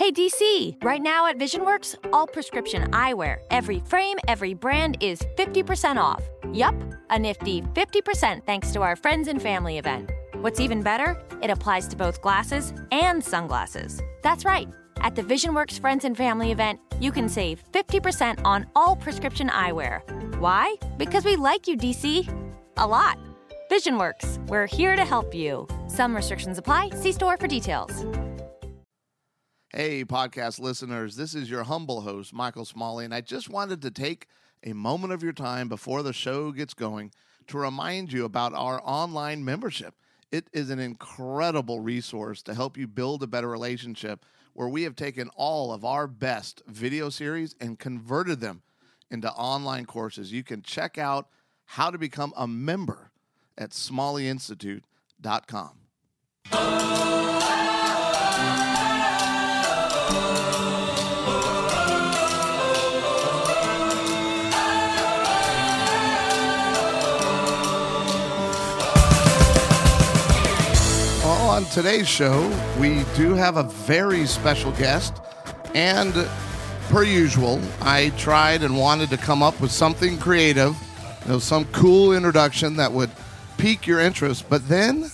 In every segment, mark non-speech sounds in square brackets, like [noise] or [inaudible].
Hey DC, right now at VisionWorks, all prescription eyewear, every frame, every brand is 50% off. Yup, a nifty 50% thanks to our friends and family event. What's even better, it applies to both glasses and sunglasses. That's right. At the VisionWorks Friends and Family event, you can save 50% on all prescription eyewear. Why? Because we like you, DC. A lot. VisionWorks, we're here to help you. Some restrictions apply. See store for details. Hey, podcast listeners, this is your humble host, Michael Smalley, and I just wanted to take a moment of your time before the show gets going to remind you about our online membership. It is an incredible resource to help you build a better relationship where we have taken all of our best video series and converted them into online courses. You can check out how to become a member at smalleyinstitute.com. Well, on today's show, we do have a very special guest. And per usual, I tried and wanted to come up with something creative, you know, some cool introduction that would pique your interest. But then,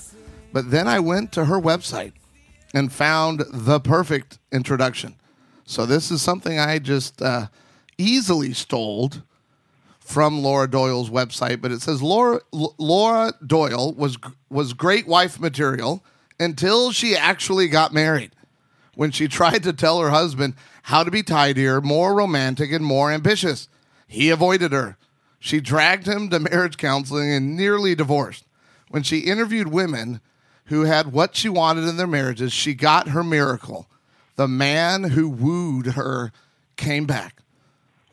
but then I went to her website and found the perfect introduction. So this is something I just uh, easily stole from Laura Doyle's website, but it says Laura Laura Doyle was was great wife material until she actually got married. When she tried to tell her husband how to be tidier, more romantic, and more ambitious, he avoided her. She dragged him to marriage counseling and nearly divorced. When she interviewed women who had what she wanted in their marriages, she got her miracle. The man who wooed her came back.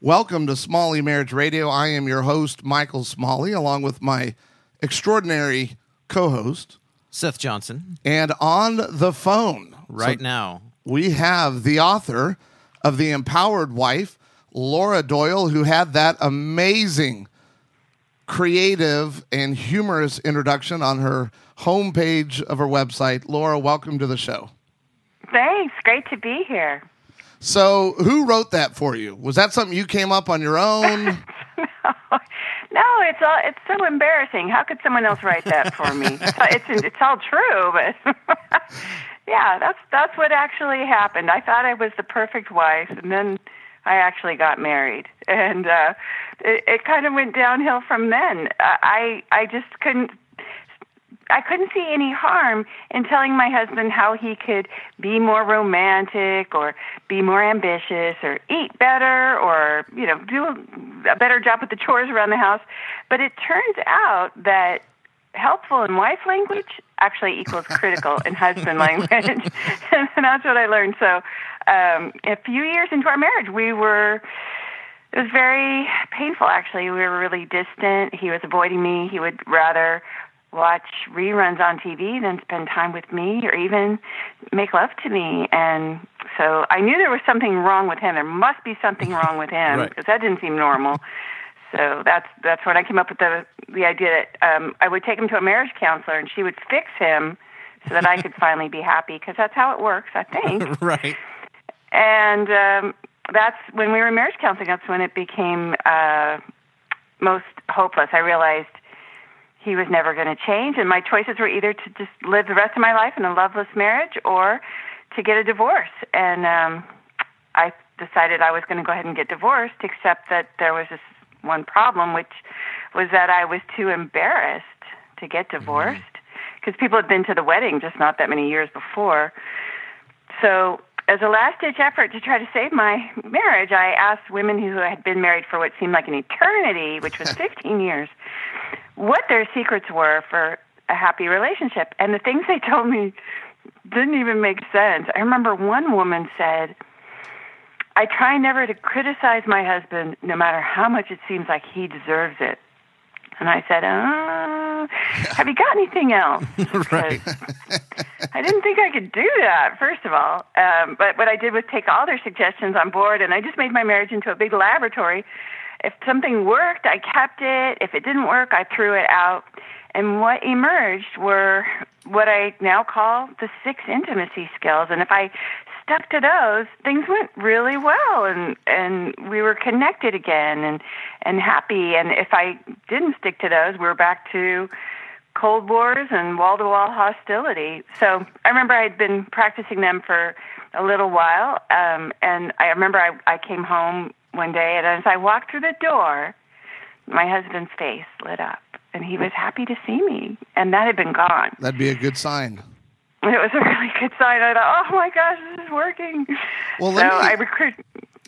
Welcome to Smalley Marriage Radio. I am your host, Michael Smalley, along with my extraordinary co host. Seth Johnson, And on the phone right so now. we have the author of The Empowered Wife, Laura Doyle, who had that amazing, creative, and humorous introduction on her homepage of her website. Laura, welcome to the show. Thanks. Great to be here. So, who wrote that for you? Was that something you came up on your own? [laughs] [laughs] no, it's all it's so embarrassing. How could someone else write that for me? [laughs] it's, it's it's all true, but [laughs] yeah, that's that's what actually happened. I thought I was the perfect wife, and then I actually got married, and uh, it, it kind of went downhill from then. I I just couldn't I couldn't see any harm in telling my husband how he could be more romantic or be more ambitious or eat better or, you know, do a better job with the chores around the house. But it turns out that helpful in wife language actually equals critical in husband [laughs] language. [laughs] and that's what I learned. So um, a few years into our marriage, we were it was very painful actually we were really distant he was avoiding me he would rather watch reruns on TV than spend time with me or even make love to me. And so I knew there was something wrong with him. There must be something wrong with him [laughs] Right. because that didn't seem normal. So that's that's when I came up with the the idea that um, I would take him to a marriage counselor and she would fix him so that I could finally be happy because that's how it works, I think. [laughs] right. And um, that's when we were in marriage counseling. That's when it became uh, most hopeless. I realized he was never going to change, and my choices were either to just live the rest of my life in a loveless marriage or to get a divorce. And um, I decided I was going to go ahead and get divorced, except that there was this one problem, which was that I was too embarrassed to get divorced because people had been to the wedding just not that many years before. So, as a last ditch effort to try to save my marriage, I asked women who had been married for what seemed like an eternity, which was [laughs] 15 years, what their secrets were for a happy relationship. And the things they told me didn't even make sense. I remember one woman said, I try never to criticize my husband no matter how much it seems like he deserves it. And I said, uh, Have you got anything else? [laughs] Right. I didn't think I could do that, first of all. Um, but what I did was take all their suggestions on board, and I just made my marriage into a big laboratory. If something worked, I kept it. If it didn't work, I threw it out. And what emerged were what I now call the six intimacy skills. And if I stuck to those, things went really well, and and we were connected again, and and happy. And if I didn't stick to those, we were back to cold wars and wall to wall hostility. So I remember I'd been practicing them for a little while, um, and I remember I, I came home one day, and as I walked through the door, my husband's face lit up, and he was happy to see me, and that had been gone. That'd be a good sign. It was a really [laughs] good sign. I thought, oh my gosh, this is working. Well, so let me- I recruit.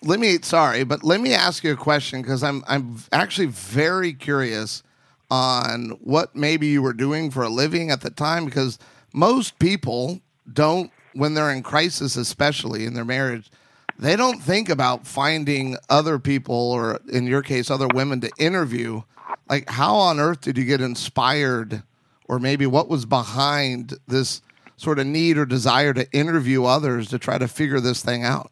let me sorry, but let me ask you a question because I'm I'm actually very curious on what maybe you were doing for a living at the time because most people don't when they're in crisis especially in their marriage they don't think about finding other people or in your case other women to interview like how on earth did you get inspired or maybe what was behind this sort of need or desire to interview others to try to figure this thing out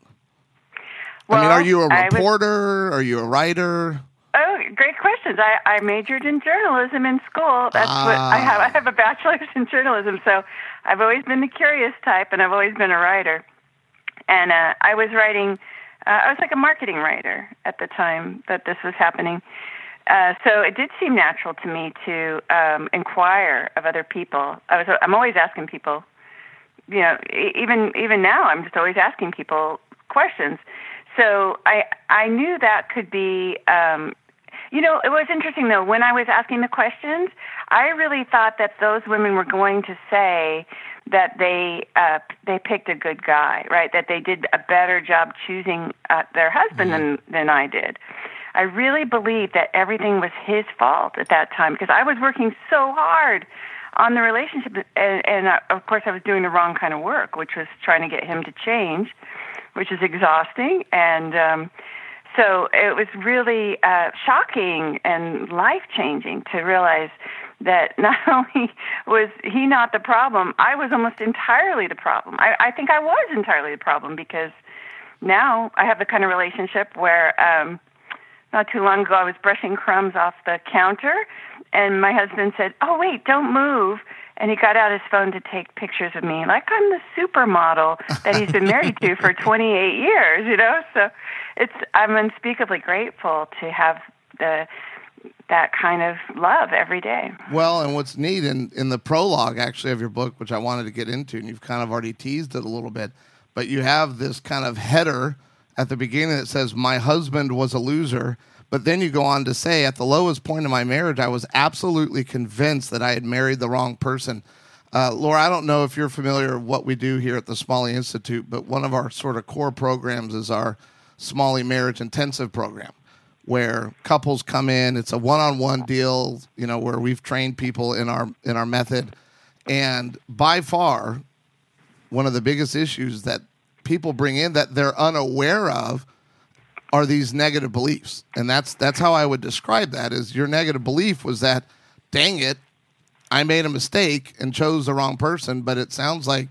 I mean, are you a was- reporter? Are you a writer? Oh, great questions. I, I majored in journalism in school. That's what I ah. have. I have a bachelor's in journalism, so I've always been the curious type, and I've always been a writer. And uh, I was writing. Uh, I was like a marketing writer at the time that this was happening. Uh, so it did seem natural to me to um, inquire of other people. I was. I'm always asking people. You know, even even now, I'm just always asking people questions. So I I knew that could be. Um, you know, it was interesting though. When I was asking the questions, I really thought that those women were going to say that they uh, they picked a good guy, right? That they did a better job choosing uh, their husband than than I did. I really believed that everything was his fault at that time because I was working so hard on the relationship, and, and uh, of course I was doing the wrong kind of work, which was trying to get him to change, which is exhausting and. um so it was really uh, shocking and life changing to realize that [laughs] not only was he not the problem, I was almost entirely the problem. I, I think I was entirely the problem because now I have the kind of relationship where um, not too long ago I was brushing crumbs off the counter, and my husband said, "Oh wait, don't move." And he got out his phone to take pictures of me, like I'm the supermodel that he's been married to for [laughs] 28 years. You know, so it's I'm unspeakably grateful to have the that kind of love every day. Well, and what's neat in, in the prologue actually of your book, which I wanted to get into, and you've kind of already teased it a little bit, but you have this kind of header at the beginning that says, My husband was a loser. But then you go on to say, At the lowest point of my marriage, I was absolutely convinced that I had married the wrong person. Uh, Laura, I don't know if you're familiar with what we do here at the Smalley Institute, but one of our sort of core programs is our Smalley Marriage Intensive program where couples come in. It's a one-on-one deal, you know, where we've trained people in our in our method, and by far, one of the biggest issues that people bring in that they're unaware of are these negative beliefs, and that's that's how I would describe that. Is your negative belief was that, dang it, I made a mistake and chose the wrong person, but it sounds like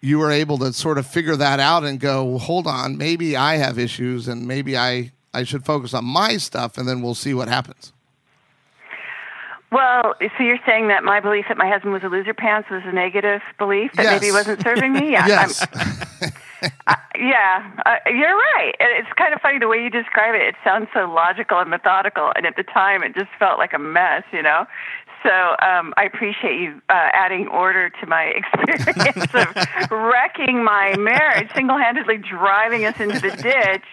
you were able to sort of figure that out and go, hold on, maybe I have issues and maybe I, I should focus on my stuff and then we'll see what happens. Well, so you're saying that my belief that my husband was a loser pants was a negative belief that maybe he wasn't serving me? [laughs] Yeah. yes. [laughs] Uh, yeah, uh, you're right. It's kind of funny the way you describe it. It sounds so logical and methodical, and at the time, it just felt like a mess, you know. So um, I appreciate you uh, adding order to my [laughs] experience of wrecking my marriage, single-handedly driving us into the ditch.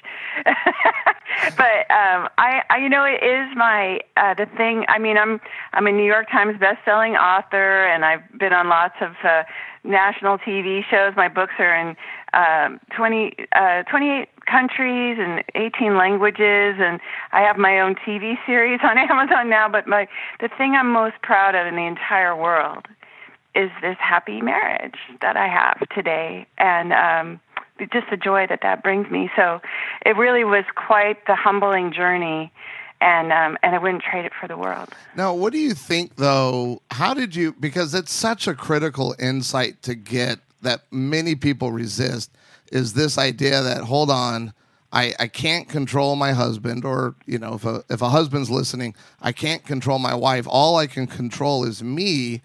[laughs] but um, I, I, you know, it is my uh, the thing. I mean, I'm I'm a New York Times best-selling author, and I've been on lots of uh, national TV shows. My books are in um, 20, uh, 28 countries and 18 languages, and I have my own TV series [laughs] on Amazon now. But my the thing I'm most proud of in the entire world is this happy marriage that I have today, and um, just the joy that that brings me. So it really was quite the humbling journey. And um, and I wouldn't trade it for the world. Now, what do you think, though? How did you, because it's such a critical insight to get that many people resist, is this idea that, hold on, I, I can't control my husband, or, you know, if a, if a husband's listening, I can't control my wife. All I can control is me,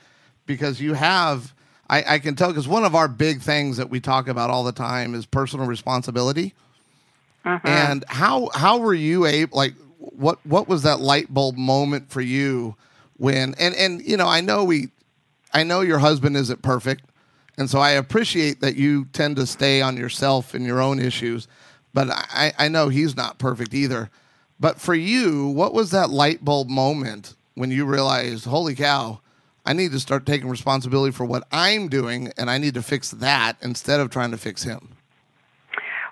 because you have, I, I can tell because one of our big things that we talk about all the time is personal responsibility. Mm-hmm. And how how were you able like what what was that light bulb moment for you when and and you know I know we I know your husband isn't perfect and so I appreciate that you tend to stay on yourself and your own issues but I I know he's not perfect either but for you what was that light bulb moment when you realized holy cow I need to start taking responsibility for what I'm doing and I need to fix that instead of trying to fix him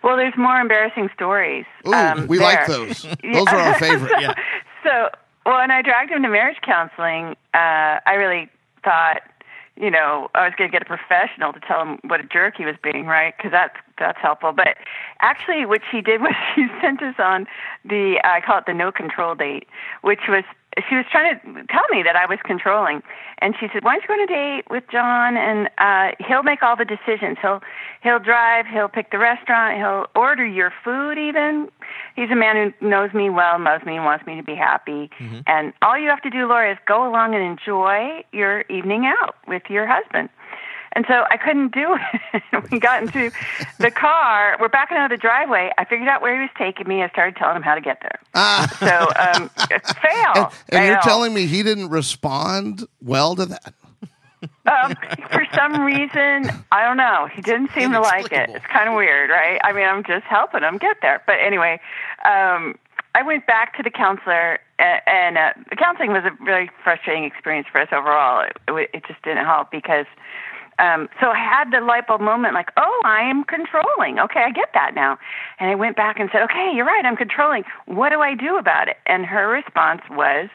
Well, there's more embarrassing stories. Ooh, um, we like those. [laughs] Those are our favorite. Yeah. [laughs] So when I dragged him to marriage counseling, uh, I really thought, you know, I was going to get a professional to tell him what a jerk he was being, right? Because that's that's helpful. But actually, what she did was [laughs] she sent us on the I call it the no control date, which was she was trying to tell me that I was controlling, and she said, "Why don't you go on a date with John, and uh, he'll make all the decisions. He'll he'll drive, he'll pick the restaurant, he'll order your food. Even he's a man who knows me well, loves me, and wants me to be happy. And all you have to do, Laura, is go along and enjoy your evening out with your husband." And so I couldn't do [laughs] it. we got into the car. We're backing out of the driveway. I figured out where he was taking me. I started telling him how to get there. [laughs] Ah. So um, fail. And, and you're telling me he didn't respond well to that? um, for some reason, I don't know. He didn't seem to like it. It's kind of weird, right? I mean, I'm just helping him get there. But anyway, um, I went back to the counselor, a- and uh, the counseling was a really frustrating experience for us overall. It, it, it just didn't help because. Um, so I had the light bulb moment, like, oh, I am controlling. Okay, I get that now. And I went back and said, okay, you're right, I'm controlling. What do I do about it? And her response was,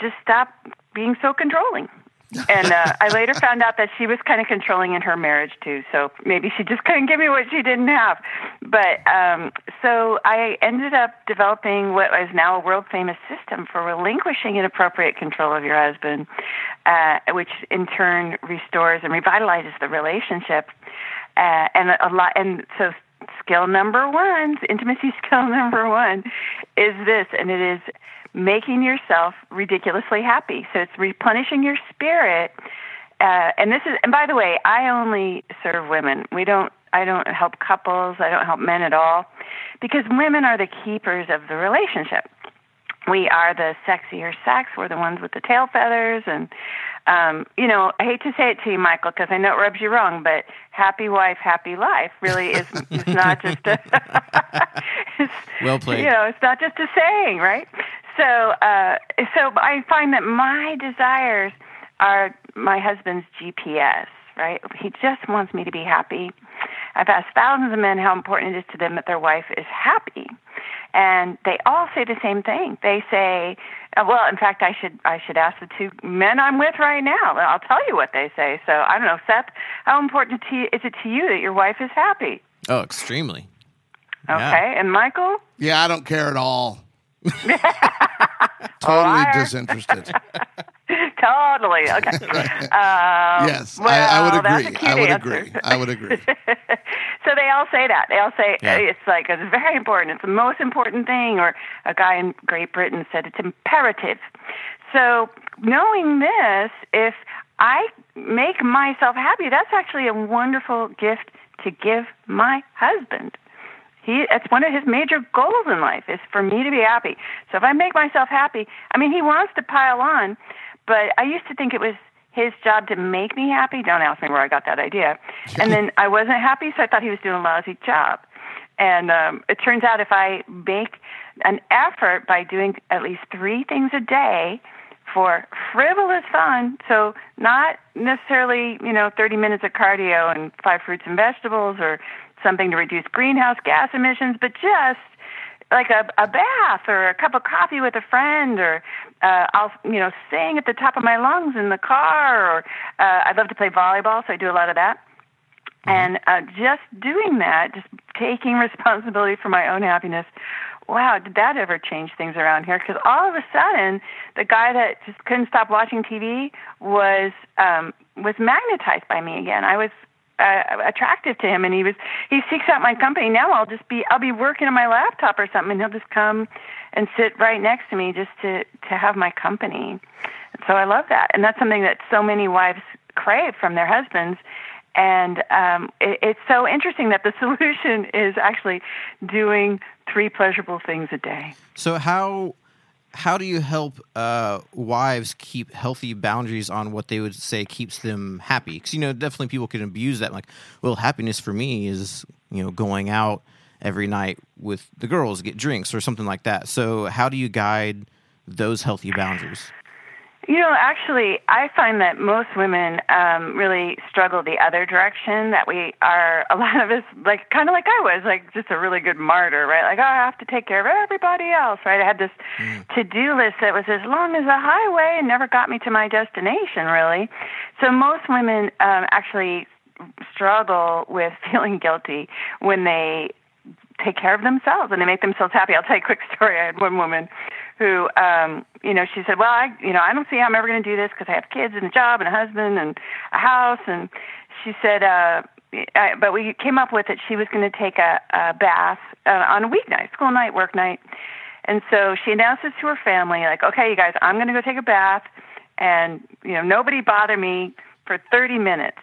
just stop being so controlling. And uh, I later found out that she was kind of controlling in her marriage too. So maybe she just couldn't give me what she didn't have. But um, so I ended up developing what is now a world famous system for relinquishing inappropriate control of your husband, uh, which in turn restores and revitalizes the relationship. Uh, and a lot, and so skill number one, intimacy [laughs] skill number one, is this, and it is making yourself ridiculously happy. So it's replenishing your spirit. Uh, and this is, and by the way, I only serve women. We don't, I don't help couples. I don't help men at all, because women are the keepers of the relationship. We are the sexier sex. We're the ones with the tail feathers, and um, you know, I hate to say it to you, Michael, because I know it rubs you wrong, but happy wife, happy life really is, is not just a. it's, [laughs] Well played. You know, it's not just a saying, right? So, uh, so I find that my desires are my husband's GPS, right? He just wants me to be happy. I've asked thousands of men how important it is to them that their wife is happy, and they all say the same thing. They say, uh, "Well, in fact, I should I should ask the two men I'm with right now. I'll tell you what they say." So I don't know, Seth. How important to you, is it to you that your wife is happy? Oh, extremely. Okay, Yeah. and Michael. Yeah, I don't care at all. [laughs] totally disinterested. [laughs] totally. Okay. [laughs] Um, yes, I, I well, would agree. I would answer. agree. I would agree. so they all say that. They all say Yeah. it's like it's very important. It's the most important thing. Or a guy in Great Britain said it's imperative. So knowing this, if I make myself happy, that's actually a wonderful gift to give my husband. He it's one of his major goals in life is for me to be happy. So if I make myself happy, I mean he wants to pile on, but I used to think it was his job to make me happy. Don't ask me where I got that idea. [laughs] And then I wasn't happy, so I thought he was doing a lousy job. And um, it turns out if I make an effort by doing at least three things a day for frivolous fun, so not necessarily, you know, 30 minutes of cardio and five fruits and vegetables or something to reduce greenhouse gas emissions, but just like a, a bath or a cup of coffee with a friend or uh, I'll you know sing at the top of my lungs in the car or uh, I love to play volleyball so I do a lot of that. And uh, just doing that just taking [laughs] responsibility for my own happiness wow did that ever change things around here? Because all of a sudden the guy that just couldn't stop watching TV was um, was magnetized by me again. I was uh, attractive to him and he was he seeks out my company now i'll just be i'll be working on my laptop or something and he'll just come and sit right next to me just to to have my company so i love that and that's something that so many wives crave from their husbands. And um, it, it's so interesting that the [laughs] solution is actually doing three pleasurable things a day. So how how do you help uh, wives keep healthy boundaries on what they would say keeps them happy? Because you know, definitely people can abuse that. Like, well, happiness for me is you know going out every night with the girls, get drinks or something like that. So how do you guide those healthy boundaries? You know, actually, I find that most women um, really struggle the other direction. That we are, a lot of us, like kind of like I was, like just a really good martyr, right? Like, oh, I have to take care of everybody else, right? I had this mm. to do list that was as long as a highway and never got me to my destination, really. So most women um, actually struggle with [laughs] feeling guilty when they take care of themselves and they make themselves happy. I'll tell you a quick story. I had one woman who, um, you know, she said, "Well, I, you know, I don't see how I'm ever going to do this because I have kids and a job and a husband and a house." And she said, uh, I, "But we came up with that she was going to take a, a bath uh, on a weeknight, school night, work night." And so she announces to her family, like, "Okay, you guys, I'm going to go take a bath, and you know, nobody bother me for 30 minutes."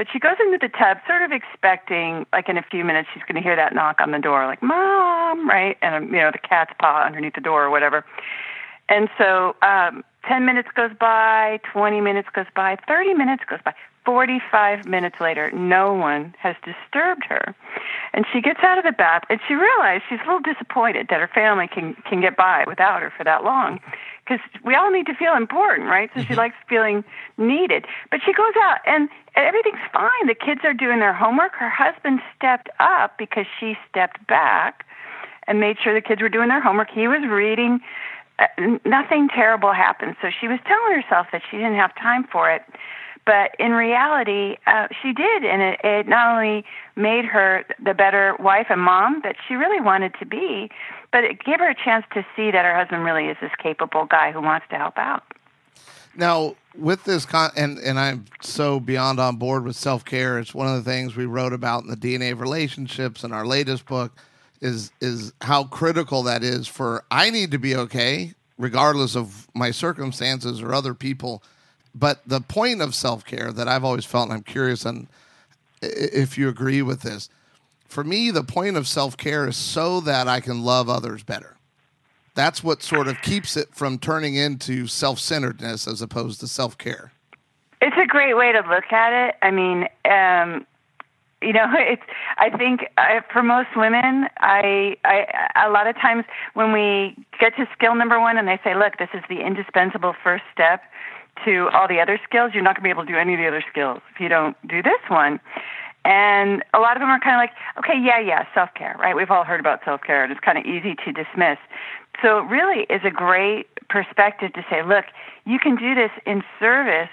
But she goes into the tub, sort of expecting, like in a few minutes, she's going to hear that knock on the door, like "Mom," right? And you know, the cat's paw underneath the door or whatever. And so, um, ten minutes goes by, twenty minutes goes by, thirty minutes goes by. 45 minutes later, no one has disturbed her. And she gets out of the bath and she realizes she's a little disappointed that her family can, can get by without her for that long because we all need to feel important, right? So she mm-hmm. likes feeling needed. But she goes out and everything's fine. The kids are doing their homework. Her husband stepped up because she stepped back and made sure the kids were doing their homework. He was reading. Uh, nothing terrible happened. So she was telling herself that she didn't have time for it. But in reality, uh, she did, and it, it not only made her the better wife and mom that she really wanted to be, but it gave her a chance to see that her husband really is this capable guy who wants to help out. Now, with this, con- and and I'm so beyond on board with self care. It's one of the things we wrote about in the DNA of relationships in our latest book. Is is how critical that is for I need to be okay regardless of my circumstances or other people. But the point of self care that I've always felt, and I'm curious on if you agree with this, for me, the point of self care is so that I can love others better. That's what sort of keeps it from turning into self centeredness as opposed to self care. It's a great way to look at it. I mean, um, you know, [laughs] it's. I think uh, for most women, I, I, a lot of times when we get to skill number one, and they say, "Look, this is the indispensable first step to all the other skills," you're not going to be able to do any of the other skills if you don't do this one. And a lot of them are kind of like, okay, yeah, yeah, self care, right? We've all heard about self care, and it's kind of easy to dismiss. So it really is a great perspective to say, look, you can do this in service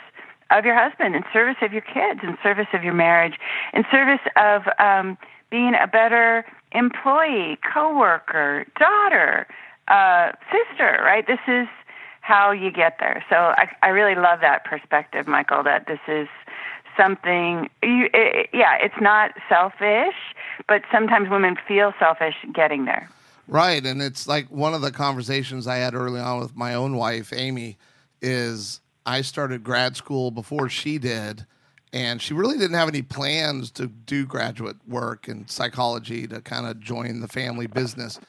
of your husband, in service of your kids, in service of your marriage, in service of um, being a better employee, coworker, daughter, uh, sister, right? This is how you get there. So I, I really love that perspective, Michael, that this is something you, it, yeah it's not selfish but sometimes women feel selfish getting there right and it's like one of the conversations i had early on with my own wife amy is i started grad school before she did and she really didn't have any plans to do graduate work in psychology to kind of join the family business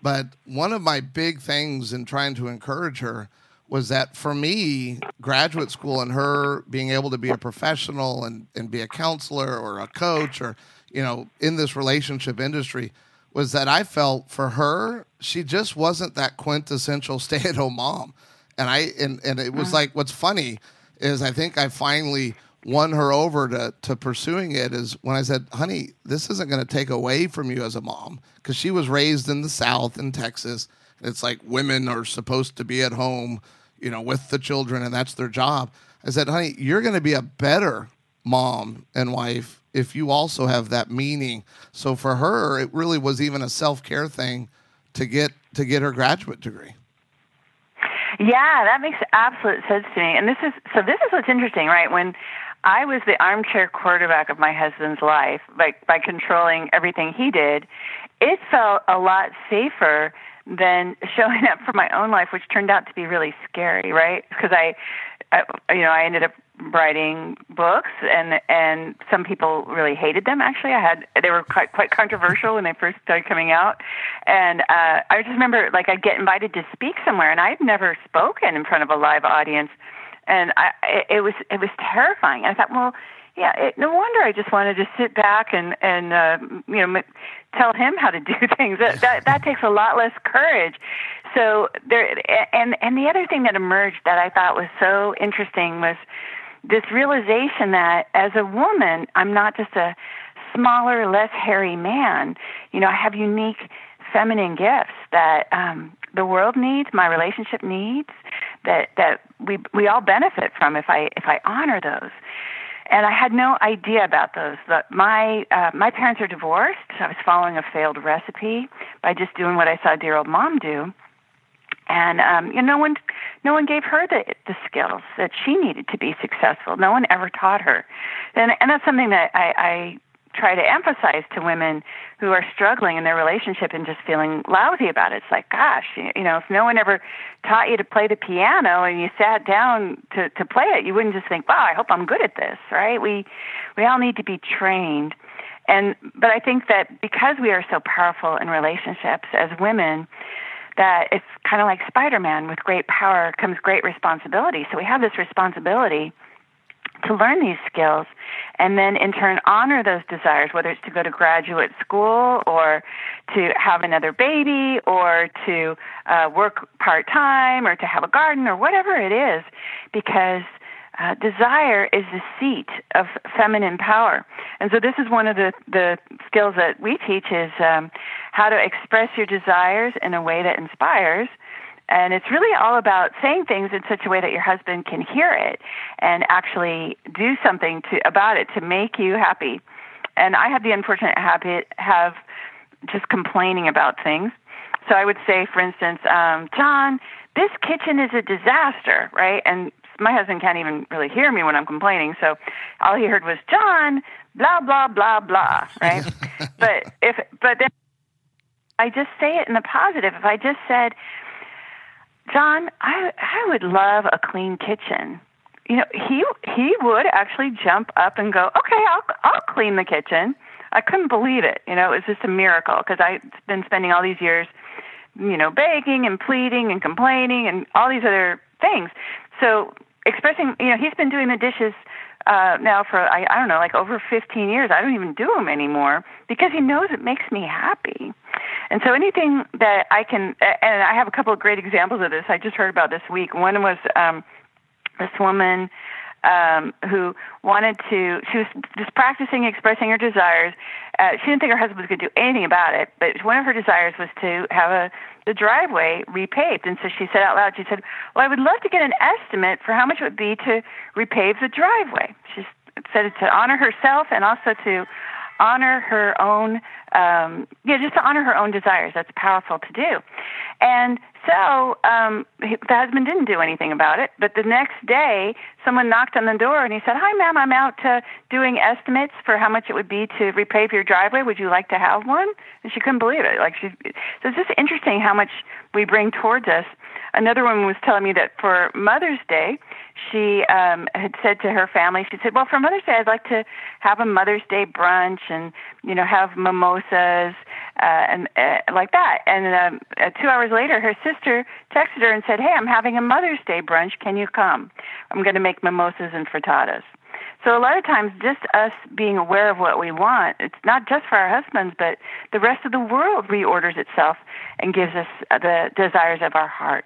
but one of my big things in trying to encourage her was that for me, graduate school and her being able to be a professional and, and be a counselor or a coach or, you know, in this relationship industry was that I felt for her, she just wasn't that quintessential [laughs] stay at home mom. And I and, and it was like what's funny is I think I finally won her over to to pursuing it is when I said, "Honey, this isn't going to take away from you as a mom because she was raised in the South in Texas. It's like women are supposed to be at home you know, with the children, and that's their job. I said, honey, you're going to be a better mom and wife if you also have that meaning. So for her, it really was even a self care thing to get to get her graduate degree. Yeah, that makes absolute sense to me. And this is so. This is what's interesting, right? When I was the armchair quarterback of my husband's life, like by controlling everything he did, it felt a lot safer than showing up for my own life, which turned out to be really scary, right? Because I, I, you know, I ended up writing books and and some people really hated them actually. I had they were quite quite controversial when they first started coming out. And uh i just remember like i'd get invited to speak somewhere and i'd never spoken in front of a live audience. And i it, it was it was terrifying. And i thought well yeah, it, no wonder I just wanted to sit back and and uh, you know tell him how to do [laughs] things. That, that that takes a lot less courage. So there, and and the other thing that emerged that I thought was so interesting was this realization that as a woman, I'm not just a smaller, less hairy man. You know, I have unique feminine gifts that um, the world needs, my relationship needs, that that we we all benefit from if I if I honor those and I had no idea about those. But my uh, my parents are divorced. I was following a failed recipe by just doing what I saw dear old mom do, and um, you know, no one no one gave her the the skills that she needed to be successful. No one ever taught her, and and that's something that I, I try to emphasize to women who are struggling in their relationship and just feeling lousy about it. It's like, gosh, you know, if no one ever taught you to play the piano and you sat down to to play it, you wouldn't just think, wow, I hope I'm good at this, right? We we all need to be trained. And but I think that because we are so powerful in relationships as women, that it's kind of like Spider-Man with great power comes great responsibility. So we have this responsibility to learn these skills and then in turn honor those desires, whether it's to go to graduate school or to have another baby or to uh, work part time or to have a garden or whatever it is, because uh, desire is the seat of feminine power. And so this is one of the, the skills that we teach is um, how to express your desires in a way that inspires and it's really all about saying things in such a way that your husband can hear it and actually do something to about it to make you happy. And I have the unfortunate habit have just complaining about things. So I would say, for instance, um, John, this kitchen is a disaster, right? And my husband can't even really hear me when I'm complaining. So all he heard was John, blah blah blah blah, right? [laughs] but if but then I just say it in the positive. If I just said, John, I I would love a clean kitchen. You know, he he would actually jump up and go, "Okay, I'll I'll clean the kitchen." I couldn't believe it. You know, it was just a miracle because I've been spending all these years, you know, begging and pleading and complaining and all these other things. So expressing, you know, he's been doing the dishes uh, now for I, I don't know, like over 15 years. I don't even do them anymore because he knows it makes me happy. And so anything that I can, and I have a couple of great examples of this. I just heard about this week. One was um, this woman um, who wanted to, she was just practicing expressing her desires. Uh, she didn't think her husband was going to do anything about it, but one of her desires was to have a, the driveway repaved. And so she said out loud, she said, Well, I would love to get an estimate for how much it would be to repave the driveway. She said it to honor herself and also to honor her own, um, yeah, just to honor her own desires. That's powerful to do. And so um, he, the husband didn't do anything about it. But the next day, someone knocked on the door and he said, "Hi, ma'am. I'm out uh, doing estimates for how much it would be to repave your driveway. Would you like to have one?" And she couldn't believe it. Like she, so it's just interesting how much we bring towards us. Another woman was telling me that for Mother's Day, she um, had said to her family, she said, "Well, for Mother's Day, I'd like to have a Mother's Day brunch and you know have mimosas uh, and uh, like that." And um, uh, two hours later, her sister texted her and said, "Hey, I'm having a Mother's Day brunch. Can you come? I'm going to make mimosas and frittatas." So a lot of times, just us being aware of what we want, it's not just for our husbands, but the rest of the world reorders itself and gives us the desires of our heart.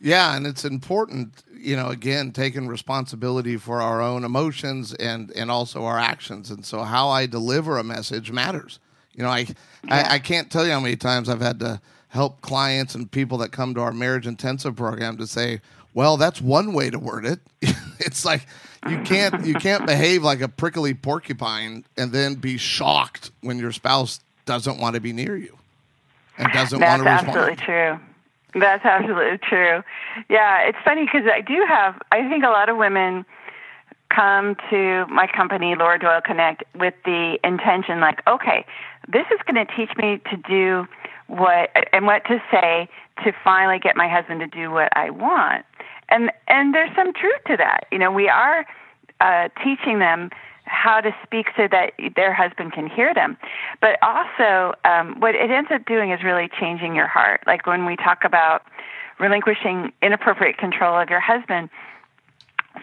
Yeah, and it's important, you know, again, taking responsibility for our own emotions and and also our actions. And so how I deliver a message matters. You know, I, yeah. I, I can't tell you how many times I've had to help clients and people that come to our marriage intensive program to say, well, that's one way to word it. [laughs] it's like you can't you can't behave like a prickly porcupine and then be shocked when your spouse doesn't want to be near you and doesn't that's want to respond. That's absolutely true. That's absolutely true. Yeah, it's funny because I do have, I think a lot of women come to my company, Laura Doyle Connect, with the intention like, okay, this is going to teach me to do what and what to say to finally get my husband to do what I want. And and there's some truth to that. You know, we are uh, teaching them how to speak so that their husband can hear them. But also, um, what it ends up doing is really changing your heart. Like when we talk about relinquishing inappropriate control of your husband.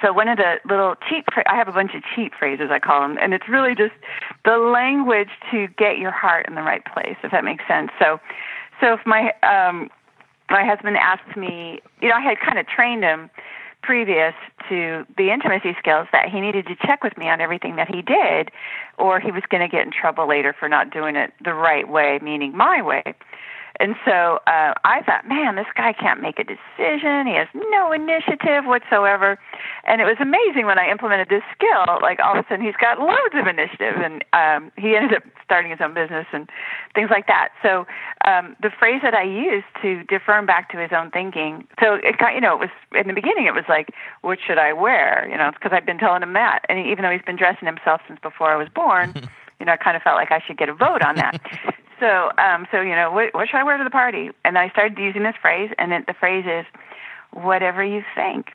So one of the little cheat, I have a bunch of cheat phrases I call them, and it's really just the language to get your heart in the right place, if that makes sense. So, so if my um, my husband asked me, you know, I had kind of trained him previous to the intimacy skills that he needed to check with me on everything that he did, or he was going to get in trouble later for not doing it the right way, meaning my way. And so uh, I thought, man, this guy can't make a decision. He has no initiative whatsoever. And it was amazing when I implemented this skill. Like all of a sudden, he's got loads of initiative, and um, he ended up starting his own business and things like that. So um, the phrase that I used to defer him back to his own thinking. So it you know, it was in the beginning. It was like, what should I wear? You know, because I've been telling him that, and even though he's been dressing himself since before I was born. [laughs] you know, I kind of felt like I should get a vote on that. So, um, so you know, what, what should I wear to the party? And I started using this phrase, and it, the phrase is, "Whatever you think."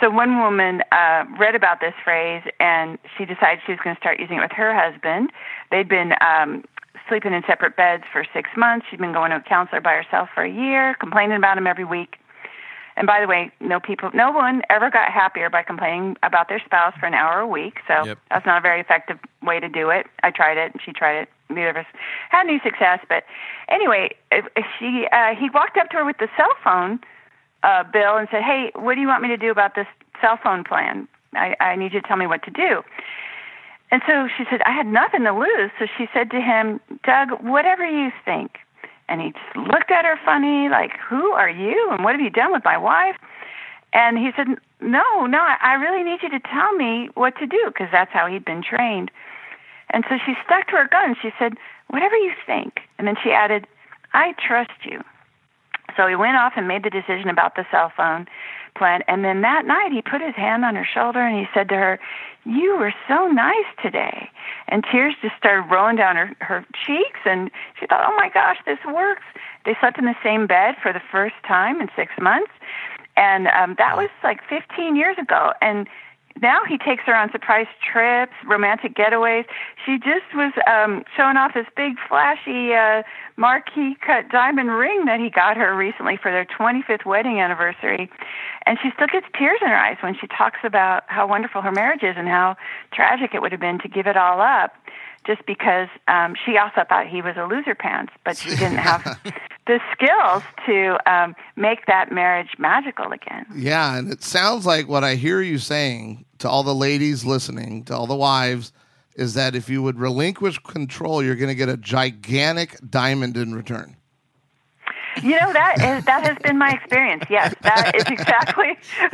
So one woman uh, read about this phrase, and she decided she was going to start using it with her husband. They'd been um, sleeping in separate beds for six months. She'd been going to a counselor by herself for a year, complaining about him every week. And by the way, no people, no one ever got happier by complaining about their spouse for an hour a week. So yep. that's not a very effective way to do it. I tried it, and she tried it. Neither of us had any success. But anyway, she uh, he walked up to her with the cell phone uh, bill and said, "Hey, what do you want me to do about this cell phone plan? I, I need you to tell me what to do." And so she said, "I had nothing to lose." So she said to him, "Doug, whatever you think." And he just looked at her funny, like, Who are you? And what have you done with my wife? And he said, No, no, I really need you to tell me what to do because that's how he'd been trained. And so she stuck to her guns. She said, Whatever you think. And then she added, I trust you. So he went off and made the decision about the cell phone plan. And then that night he put his hand on her shoulder and he said to her, You were so nice today. And tears just started rolling down her, her cheeks. And she thought oh my gosh this works. They slept in the same bed for the first time in six months. And um that was like 15 years ago. And now he takes her on surprise trips, romantic getaways. She just was um showing off this big flashy uh marquee cut diamond ring that he got her recently for their 25th wedding anniversary. And she still gets tears in her eyes when she talks about how wonderful her marriage is and how tragic it would have been to give it all up just because um, she also thought he was a loser pants, but she didn't have [laughs] the skills to um, make that marriage magical again. Yeah, and it sounds like what I hear you saying to all the ladies listening, to all the wives, is that if you would relinquish control, you're going to get a gigantic diamond in return. You know that is that has been my experience. Yes, that is exactly [laughs]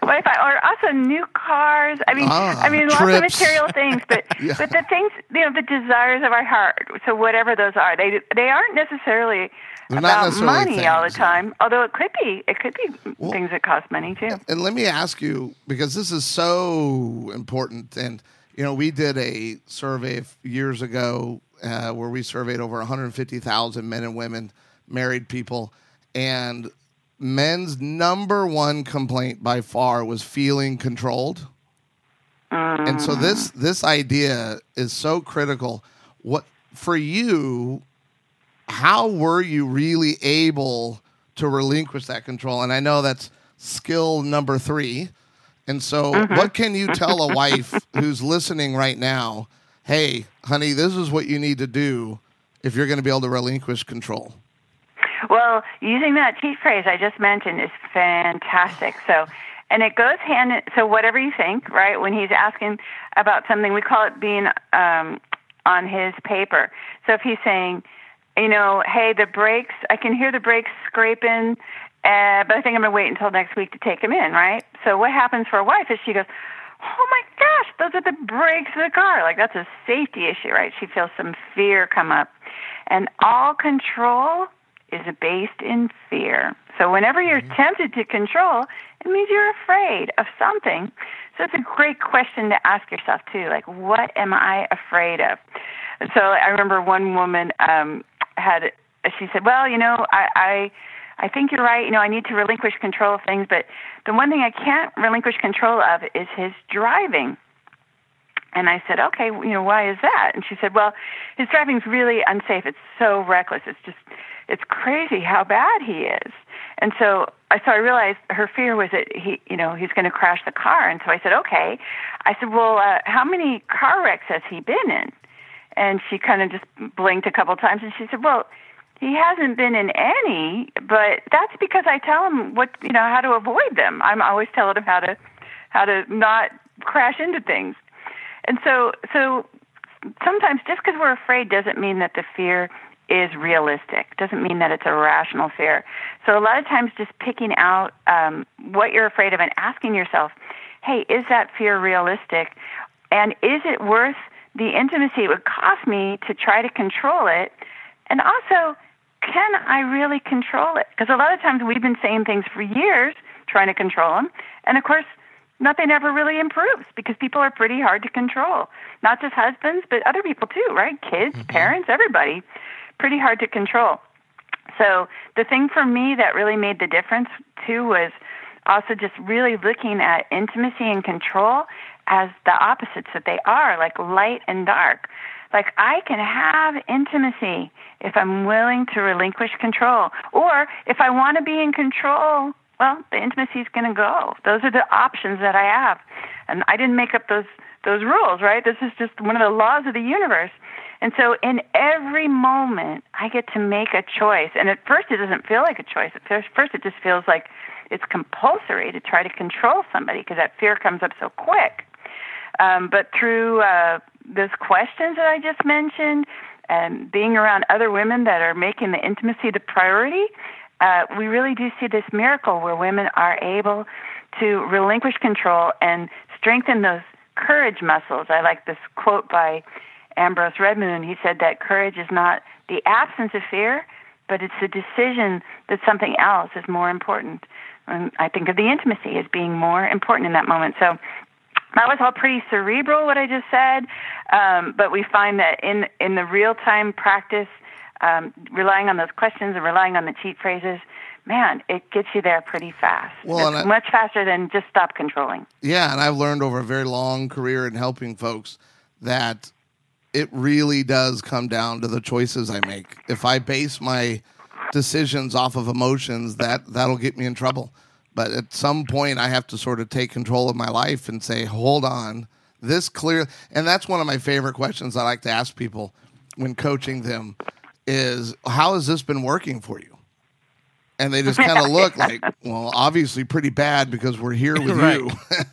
what if I or also new cars. I mean, ah, I mean, trips. lots of material things, but [laughs] yeah. but the things you know, the desires of our heart. So whatever those are, they they aren't necessarily They're about necessarily money things, all the time. Although it could be, it could be well, things that cost money too. And let me ask you because this is so important. And you know, we did a survey years ago uh, where we surveyed over 150,000 men and women married people, and men's number one complaint by far was feeling controlled. And so this this idea is so critical. What for you? How were you really able to relinquish that control? And I know that's skill number three. And so, mm-hmm. what can you tell a [laughs] wife who's listening right now? Hey, honey, this is what you need to do if you're going to be able to relinquish control. Well, using that cheat phrase I just mentioned is fantastic. So, and it goes hand in, so whatever you think, right? When he's asking about something, we call it being um, on his paper. So if he's saying, you know, hey, the brakes, I can hear the brakes scraping, uh, but I think I'm going to wait until next week to take him in, right? So what happens for a wife is she goes, oh my gosh, those are the brakes of the car. Like that's a safety issue, right? She feels some fear come up. And all control is based in fear. So whenever you're mm-hmm. tempted to control, it means you're afraid of something. So it's a great question to ask yourself too, like what am I afraid of? So I remember one woman um, had she said, "Well, you know, I, I I think you're right. You know, I need to relinquish control of things, but the one thing I can't relinquish control of is his driving." And I said, "Okay, you know, why is that?" And she said, "Well, his driving's really unsafe. It's so reckless. It's just it's crazy how bad he is." And so, I so I realized her fear was that he, you know, he's going to crash the car. And so I said, okay. I said, well, uh, how many car wrecks has he been in? And she kind of just blinked a couple times, and she said, well, he hasn't been in any, but that's because I tell him what, you know, how to avoid them. I'm always telling him how to, how to not crash into things. And so, so sometimes just because we're afraid doesn't mean that the fear is realistic. Doesn't mean that it's a rational fear. So a lot of times, just picking out um, what you're afraid of and asking yourself, "Hey, is that fear realistic? And is it worth the intimacy it would cost me to try to control it? And also, can I really control it? Because a lot of times we've been saying things for years, trying to control them, and of course." Nothing ever really improves because people are pretty hard to control. Not just husbands, but other people too, right? Kids, mm-hmm. parents, everybody pretty hard to control. So the thing for me that really made the difference too was also just really looking at intimacy and control as the opposites that they are, like light and dark. Like I can have intimacy if I'm willing to relinquish control. Or if I want to be in control, well, the intimacy is going to go. Those are the options that I have. And I didn't make up those those rules, right? This is just one of the laws of the universe. And so in every moment, I get to make a choice. And at first, it doesn't feel like a choice. At first, it just feels like it's compulsory to try to control somebody because that fear comes up so quick. Um, but through uh, those questions that I just mentioned and being around other women that are making the intimacy the priority, uh, we really do see this miracle where women are able to relinquish control and strengthen those courage muscles. I like this quote by Ambrose Redmoon, he said that courage is not the absence of fear, but it's the decision that something else is more important. And I think of the intimacy as being more important in that moment. So that was all pretty cerebral, what I just said. Um, but we find that in in the real time practice, um, relying on those questions and relying on the cheat phrases, man, it gets you there pretty fast. Well, I, much faster than just stop controlling. Yeah, and I've learned over a very long career in helping folks that it really does come down to the choices I make. If I base my decisions off of emotions, that that'll get me in trouble. But at some point, I have to sort of take control of my life and say, "Hold on, this clear." And that's one of my favorite questions I like to ask people when coaching them is, "How has this been working for you?" And they just kind of [laughs] look like, "Well, obviously pretty bad because we're here with you." [laughs]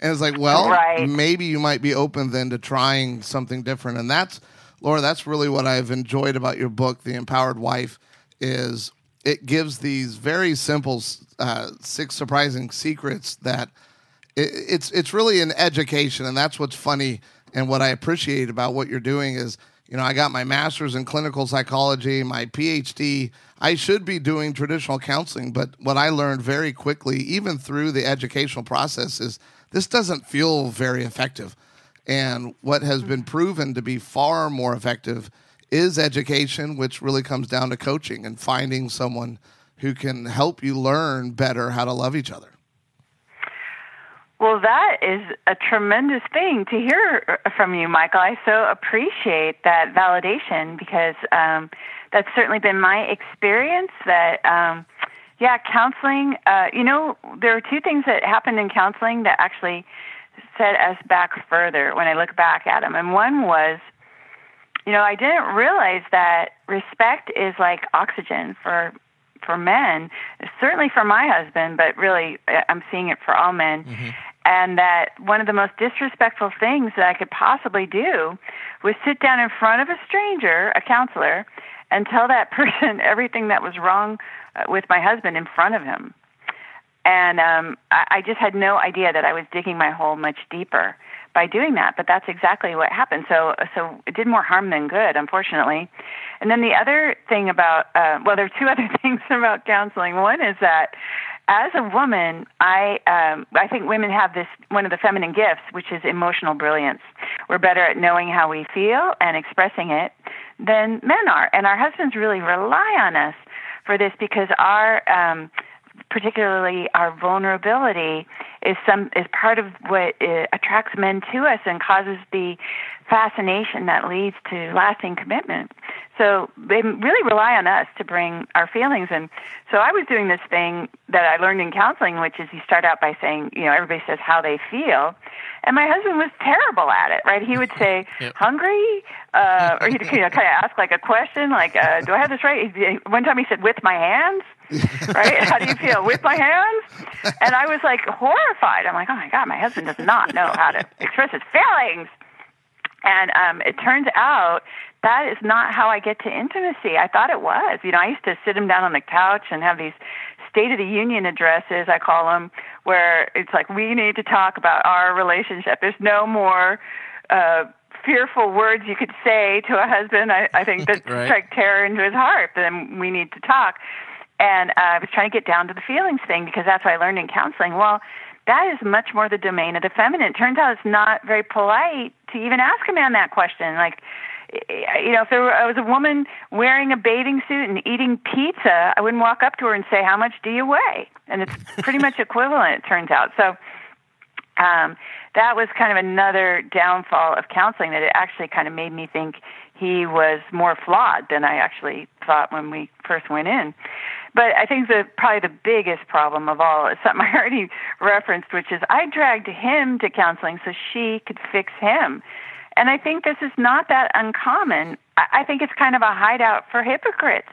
And it's like, well, right. maybe you might be open then to trying something different. And that's, Laura, that's really what I've enjoyed about your book, The Empowered Wife, is it gives these very simple uh, six surprising secrets that it, it's it's really an education, and that's what's funny and what I appreciate about what you're doing is you know I got my master's in clinical psychology, my PhD. I should be doing traditional counseling, but what I learned very quickly, even through the educational process, is this doesn't feel very effective. And what has been proven to be far more effective is education, which really comes down to coaching and finding someone who can help you learn better how to love each other. Well, that is a tremendous thing to hear from you, Michael. I so appreciate that validation because um, that's certainly been my experience. That um, yeah, counseling. Uh, you know, there are two things that happened in counseling that actually set us back further when I look back at them. And one was, you know, I didn't realize that respect is like oxygen for for men, certainly for my husband, but really uh, I'm seeing it for all men. Mm-hmm. And that one of the most disrespectful things that I could possibly do was sit down in front of a stranger, a counselor, and tell that [laughs] person everything that was wrong uh, with my husband in front of him. And um, I, I just had no idea that I was digging my hole much deeper by doing that. But that's exactly what happened. So, so it did more harm than good, unfortunately. And then the other thing about, uh, well, there are two [laughs] other things about counseling. One is that as a woman, I um, I think women have this one of the feminine gifts, which is emotional brilliance. We're better at knowing how we feel and expressing it than men are. And our husbands really rely on us for this because our um, particularly our vulnerability is some is part of what uh, attracts men to us and causes the fascination that leads to lasting commitment. So they really rely on us to bring our feelings. And so I was doing this thing that I learned in counseling, which is you start out by saying, you know, everybody says how they feel. And my husband was terrible at it, right? He would say, [laughs] yep. hungry, uh, or he'd you know, kind of ask like a question, like, uh, do I have this right? One time he said, with my hands, [laughs] right? how do you feel? With my hands? And I was like horrified. I'm like, oh my God, my husband does not know how to express his feelings. And um, it turns out that is not how I get to intimacy. I thought it was. You know, I used to sit him down on the couch and have these State of the Union addresses, I call them, where it's like, we need to talk about our relationship. There's no more. Uh, fearful words you could say to a husband, I, I think that [laughs] right. strike terror into his heart. Then we need to talk. And uh, I was trying to get down to the feelings thing because that's what I learned in counseling. Well, that is much more the domain of the feminine. It turns out it's not very polite to even ask a man that question. Like, you know, if there were, I was a woman wearing a bathing suit and eating pizza, I wouldn't walk up to her and say, "How much do you weigh?" And it's [laughs] pretty much equivalent, it turns out. So um, that was kind of another downfall of counseling. That it actually kind of made me think he was more flawed than I actually thought when we first went in. But I think the probably the biggest problem of all is something [laughs] I already referenced, which is I dragged him to counseling so she could fix him. And I think this is not that uncommon. I think it's kind of a hideout for hypocrites.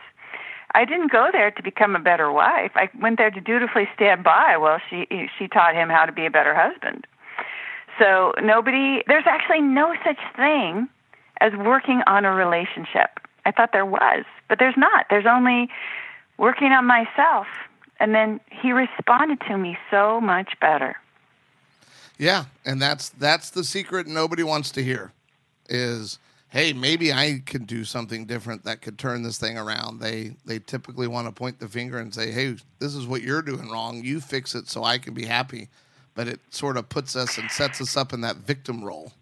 I didn't go there to become a better wife. I went there to dutifully stand by while she she taught him how to be a better husband. So nobody there's actually no such thing as working on a relationship. I thought there was, but there's not. There's only working on myself. And then he responded to me so much better. Yeah, and that's that's the secret nobody wants to hear is hey, maybe I can do something different that could turn this thing around. They they typically want to point the finger and say, "Hey, this is what you're doing wrong. You fix it so I can be happy." But it sort of puts us and sets us up in that victim role.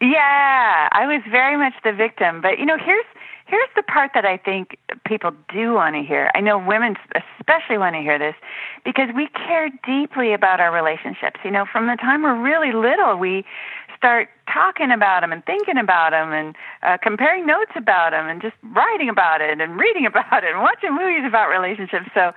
Yeah, I was very much the victim. But you know, here's here's the part that I think people do want to hear. I know women especially want to hear this because we care deeply about our relationships. You know, from the time we're really little, we start talking about them and thinking about them and uh, comparing notes about them and just writing about it and reading [laughs] about it and watching movies about relationships. So,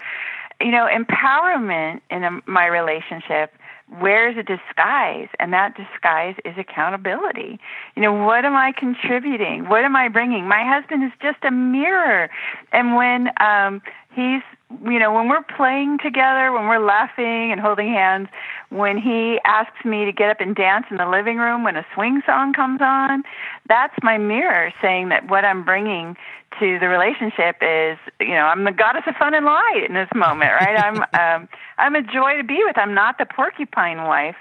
you know, empowerment in a, my relationship wears a disguise, and that disguise is accountability. You know, what am I contributing? What am I bringing? My husband is just a mirror, and when um, he's you know, when we're playing together, when we're laughing and holding hands, when he asks me to get up and dance in the living room when a swing song comes on, that's my mirror saying that what I'm bringing to the relationship is, you know, I'm the goddess of fun and light in this moment, right? I'm [laughs] um, I'm a joy to be with. I'm not the porcupine wife.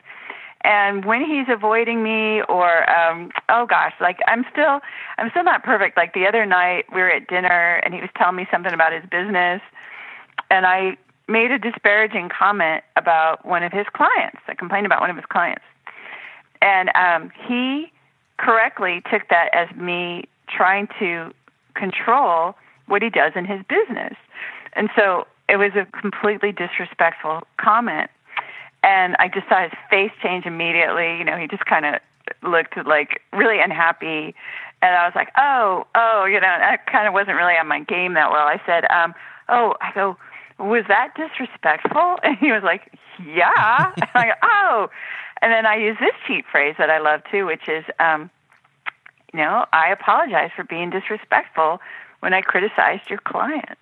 And when he's avoiding me, or um, oh gosh, like I'm still I'm still not perfect. Like the other night, we were at dinner, and he was telling me something about his business and I made a disparaging comment about one of his clients. I complained about one of his clients, and um, he correctly took that as me trying to control what he does in his business, and so it was a completely disrespectful comment. And I just saw his face change immediately. You know, he just kind of looked like really unhappy. And I was like, oh, oh, you know, I kind of wasn't really on my game that well. I said, um, oh, I go, was that disrespectful? [laughs] And he was like, yeah. and I go, [laughs] oh. And then I use this cheap phrase that I love too, which is, um, you know, I apologize for being disrespectful when I criticized your client.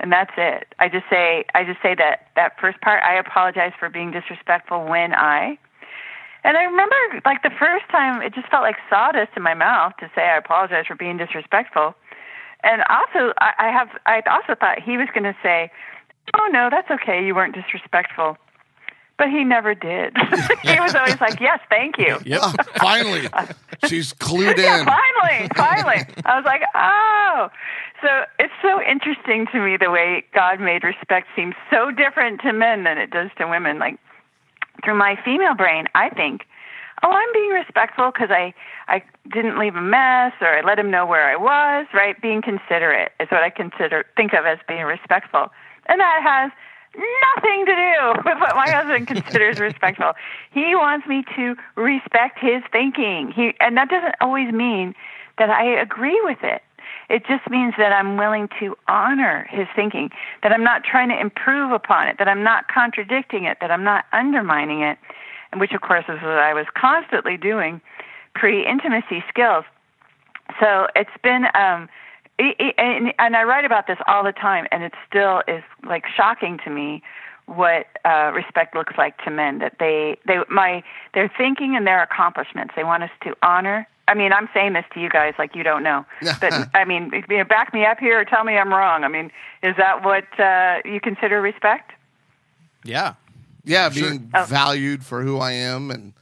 And that's it. I just say I just say that that first part. I apologize for being disrespectful when I. And I remember, like the first time, it just felt like sawdust in my mouth to say I apologize for being disrespectful. And also, I, I have I also thought he was going to say, "Oh no, that's okay. You weren't disrespectful." But he never did. [laughs] he was always like, "Yes, thank you." [laughs] Yep. Oh, [laughs] finally, she's clued in. Yeah, finally, finally. I was like, "Oh." So it's so interesting to me the way God made respect seem so different to men than it does to women. Like through my female brain, I think oh, I'm being respectful because I I didn't leave a mess or I let him know where I was. Right, being considerate is what I consider think of as being respectful, and that has nothing to do [laughs] with what my husband considers [laughs] respectful. He wants me to respect his thinking. He and that doesn't always mean that I agree with it. It just means that I'm willing to honor his thinking, that I'm not trying to improve upon it, that I'm not contradicting it, that I'm not undermining it, which of course is what I was constantly doing pre-intimacy skills. So it's been um and, and I write about this all the time, and it still is like shocking to me what uh, respect looks like to men. That they they my their thinking and their accomplishments. They want us to honor. I mean, I'm saying this to you guys like you don't know, [laughs] but I mean, you know, back me up here or tell me I'm wrong. I mean, is that what uh, you consider respect? Yeah, yeah, being sure. valued for who I am and.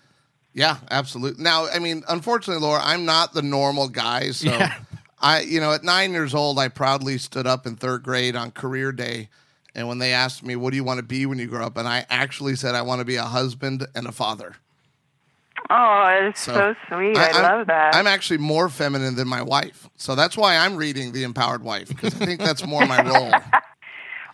Yeah, absolutely. Now, I mean, unfortunately, Laura, I'm not the normal guy, so yeah. I, you know, at nine years old, I proudly stood up in third grade on career day. And when they asked me, what do you want to be when you grow up? And I actually said, I want to be a husband and a father. Oh, it's so, so sweet. I, I love that. I'm actually more feminine than my wife. So that's why I'm reading The Empowered Wife, because I think that's more my role. [laughs]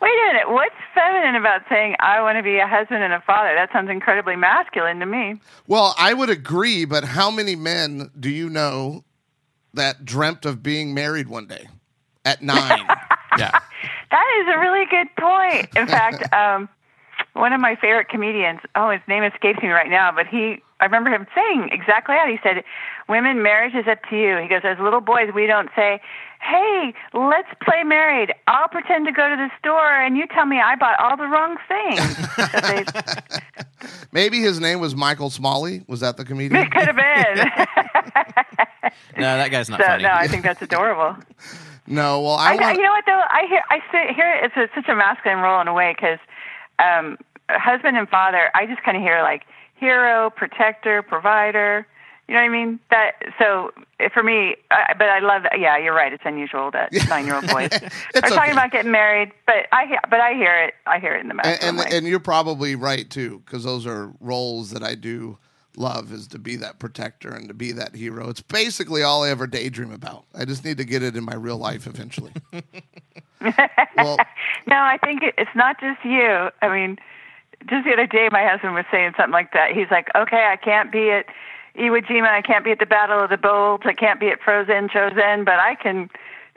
Wait a minute. What's feminine about saying I want to be a husband and a father? That sounds incredibly masculine to me. Well, I would agree, but how many men do you know that dreamt of being married one day at [laughs] nine. yeah. That is a really good point. In [laughs] fact, um, one of my favorite comedians, oh, his name escapes me right now, but he, I remember him saying exactly that. He said, Women, marriage is up to you. He goes, As little boys, we don't say, Hey, let's play married. I'll pretend to go to the store and you tell me I bought all the wrong things. [laughs] Maybe his name was Michael Smalley. Was that the comedian? It could have been. [laughs] no, that guy's not so, funny. No, I think that's adorable. [laughs] no, well, I, I want... you know what though? I hear I hear it's a, such a masculine role in a way because um, husband and father. I just kind of hear like hero, protector, provider. You know what I mean? That so eh, for me, I, but I love. Yeah, you're right. It's unusual that [laughs] nine year old boys are okay. talking about getting married. But I but I hear it. I hear it in the masculine and, and, and you're probably right too, because those are roles that I do love is to be that protector and to be that hero. It's basically all I ever daydream about. I just need to get it in my real life eventually. [laughs] well, no, I think it's not just you. I mean, just the other day, my husband was saying something like that. He's like, "Okay, I can't be at Iwo Jima. I can't be at the Battle of the Bulge. I can't be at Frozen Chosin, but I can."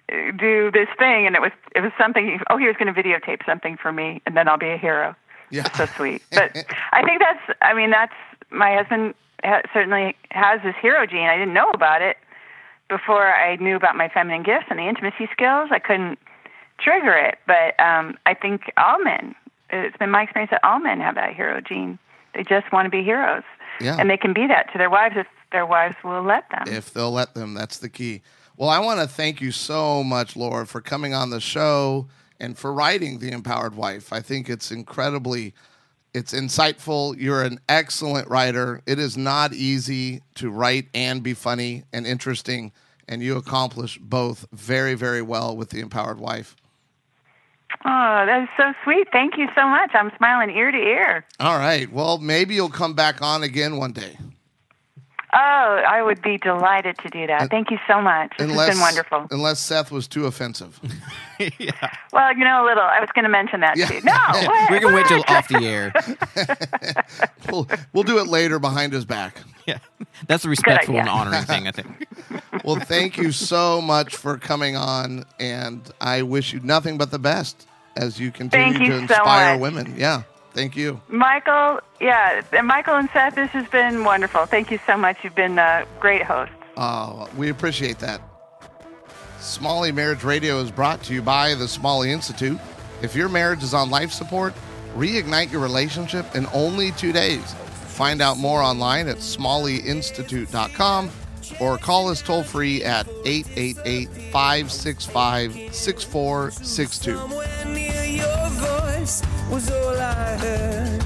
Uh, do this thing and it was it was something oh he was going to videotape something for me and then I'll be a hero yeah. That's so sweet. But [laughs] I think that's, I mean, that's my husband ha- certainly has this hero gene. I didn't know about it before I knew about my feminine gifts and the intimacy skills. I couldn't trigger it, but um, I think all men. It's been my experience that all men have that hero gene. They just want to be heroes, yeah. and they can be that to their wives if their wives will let them. If they'll let them, that's the key. Well, I want to thank you so much, Laura, for coming on the show and for writing The Empowered Wife. I think it's incredibly it's insightful. You're an excellent writer. It is not easy to write and be funny and interesting, and you accomplish both very, very well with The Empowered Wife. Oh, that is so sweet. Thank you so much. I'm smiling ear to ear. All right. Well, maybe you'll come back on again one day. Oh, I would be delighted to do that. Thank you so much. This unless, has been wonderful. Unless Seth was too offensive. [laughs] [laughs] yeah. Well, you know, a little. I was going to mention that yeah. too. No, we're going to wait till off the air. [laughs] we'll, we'll do it later behind his back. Yeah, that's a respectful and honoring thing, I think. well, thank you so much for coming on, and I wish you nothing but the best as you continue you to inspire so women. Yeah. Thank you. Michael, yeah, and Michael and Seth, this has been wonderful. Thank you so much. You've been a great host. Oh, uh, we appreciate that. Smalley Marriage Radio is brought to you by the Smalley Institute. If your marriage is on life support, reignite your relationship in only two days. Find out more online at smalleyinstitute.com or call us toll free at 888 565 6462 was all I heard.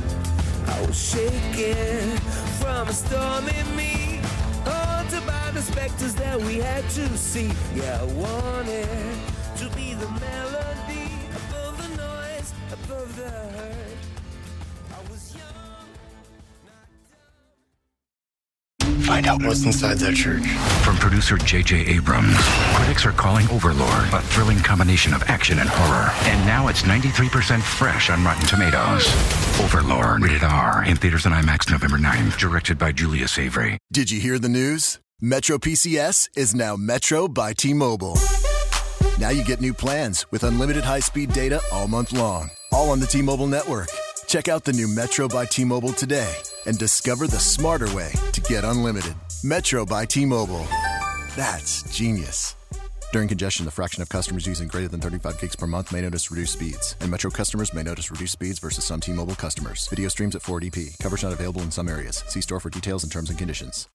I was shaking from a storm in me. Haunted by the specters that we had to see. Yeah, I wanted to be the melody find out what's inside that church. From producer J.J. Abrams, critics are calling Overlord a thrilling combination of action and horror. And now it's 93% fresh on Rotten Tomatoes. Overlord, rated R, in theaters and IMAX November 9th, directed by Julius Avery. Did you hear the news? Metro PCS is now Metro by T Mobile. Now you get new plans with unlimited high speed data all month long, all on the T Mobile network. Check out the new Metro by T Mobile today and discover the smarter way to get unlimited. Metro by T Mobile. That's genius. During congestion, the fraction of customers using greater than 35 gigs per month may notice reduced speeds, and Metro customers may notice reduced speeds versus some T Mobile customers. Video streams at 480p. Coverage not available in some areas. See store for details and terms and conditions.